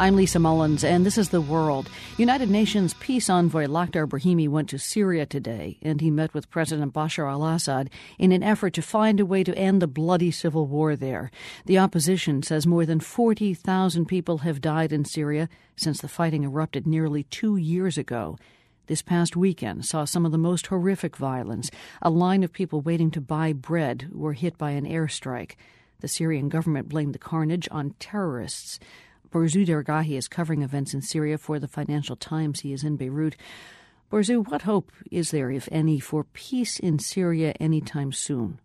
I'm Lisa Mullins, and this is The World. United Nations peace envoy Lakhdar Brahimi went to Syria today, and he met with President Bashar al Assad in an effort to find a way to end the bloody civil war there. The opposition says more than 40,000 people have died in Syria since the fighting erupted nearly two years ago. This past weekend saw some of the most horrific violence. A line of people waiting to buy bread were hit by an airstrike. The Syrian government blamed the carnage on terrorists. Borzou Daragahi is covering events in Syria for the Financial Times. He is in Beirut. Borzou, what hope is there, if any, for peace in Syria anytime soon?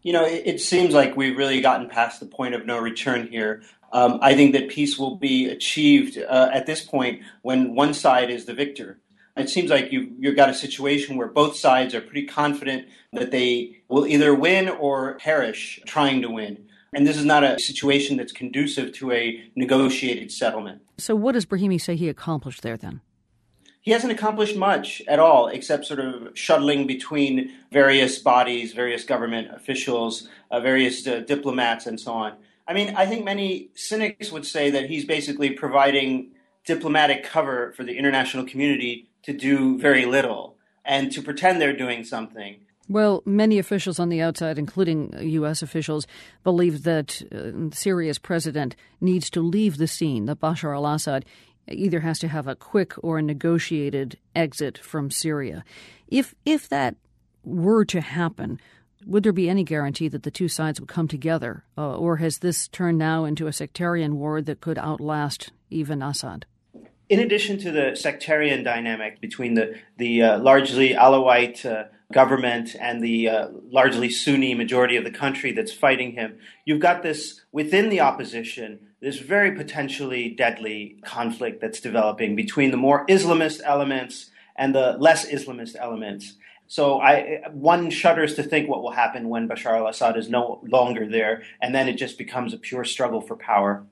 You know, it, it seems like we've really gotten past the point of no return here. Um, I think that peace will be achieved uh, at this point when one side is the victor. It seems like you, you've got a situation where both sides are pretty confident that they will either win or perish trying to win. And this is not a situation that's conducive to a negotiated settlement. So, what does Brahimi say he accomplished there then? He hasn't accomplished much at all, except sort of shuttling between various bodies, various government officials, uh, various uh, diplomats, and so on. I mean, I think many cynics would say that he's basically providing diplomatic cover for the international community to do very little and to pretend they're doing something. Well, many officials on the outside, including U.S. officials, believe that uh, Syria's president needs to leave the scene, that Bashar al Assad either has to have a quick or a negotiated exit from Syria. If, if that were to happen, would there be any guarantee that the two sides would come together? Uh, or has this turned now into a sectarian war that could outlast even Assad? In addition to the sectarian dynamic between the, the uh, largely Alawite uh, government and the uh, largely Sunni majority of the country that's fighting him. You've got this within the opposition, this very potentially deadly conflict that's developing between the more Islamist elements and the less Islamist elements. So I, one shudders to think what will happen when Bashar al-Assad is no longer there, and then it just becomes a pure struggle for power.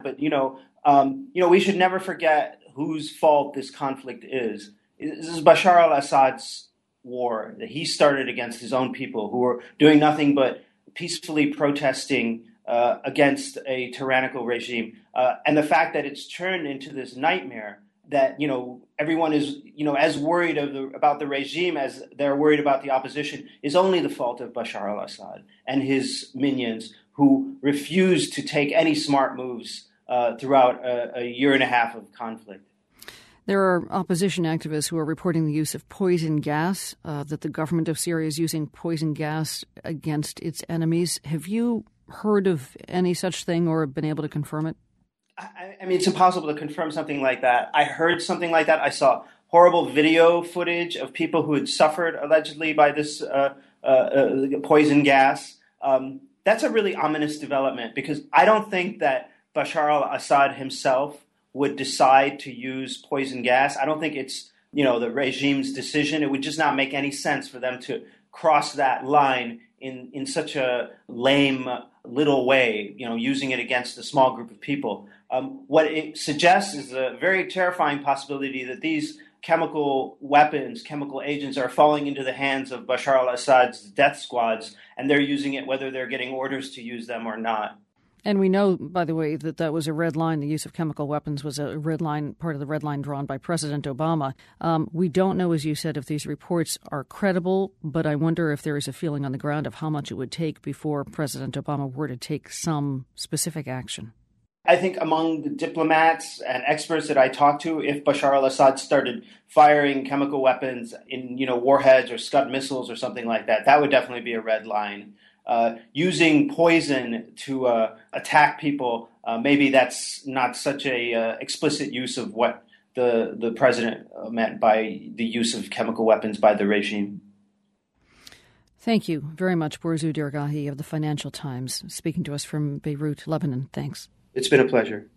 But you know, um, you know, we should never forget whose fault this conflict is. This is Bashar al-Assad's war that he started against his own people who were doing nothing but peacefully protesting uh, against a tyrannical regime. Uh, and the fact that it's turned into this nightmare that you know everyone is you know as worried the, about the regime as they're worried about the opposition is only the fault of Bashar al-Assad and his minions who refuse to take any smart moves uh, throughout a, a year and a half of conflict. There are opposition activists who are reporting the use of poison gas, uh, that the government of Syria is using poison gas against its enemies. Have you heard of any such thing or been able to confirm it? I, I mean, it's impossible to confirm something like that. I heard something like that. I saw horrible video footage of people who had suffered allegedly by this uh, uh, uh poison gas. Um, that's a really ominous development because I don't think that Bashar al Assad himself would decide to use poison gas. I don't think it's you know the regime's decision. It would just not make any sense for them to cross that line in in such a lame little way. You know, using it against a small group of people. Um, what it suggests is a very terrifying possibility that these chemical weapons, chemical agents are falling into the hands of Bashar al Assad's death squads, and they're using it whether they're getting orders to use them or not. And we know, by the way, that that was a red line. The use of chemical weapons was a red line, part of the red line drawn by President Obama. Um, we don't know, as you said, if these reports are credible, but I wonder if there is a feeling on the ground of how much it would take before President Obama were to take some specific action. I think among the diplomats and experts that I talked to, if Bashar al-Assad started firing chemical weapons in, you know, warheads or Scud missiles or something like that, that would definitely be a red line uh, using poison to uh, attack people, uh, maybe that's not such a uh, explicit use of what the the president meant by the use of chemical weapons by the regime. Thank you very much, Borzou Daragahi of the Financial Times, speaking to us from Beirut, Lebanon. Thanks. It's been a pleasure.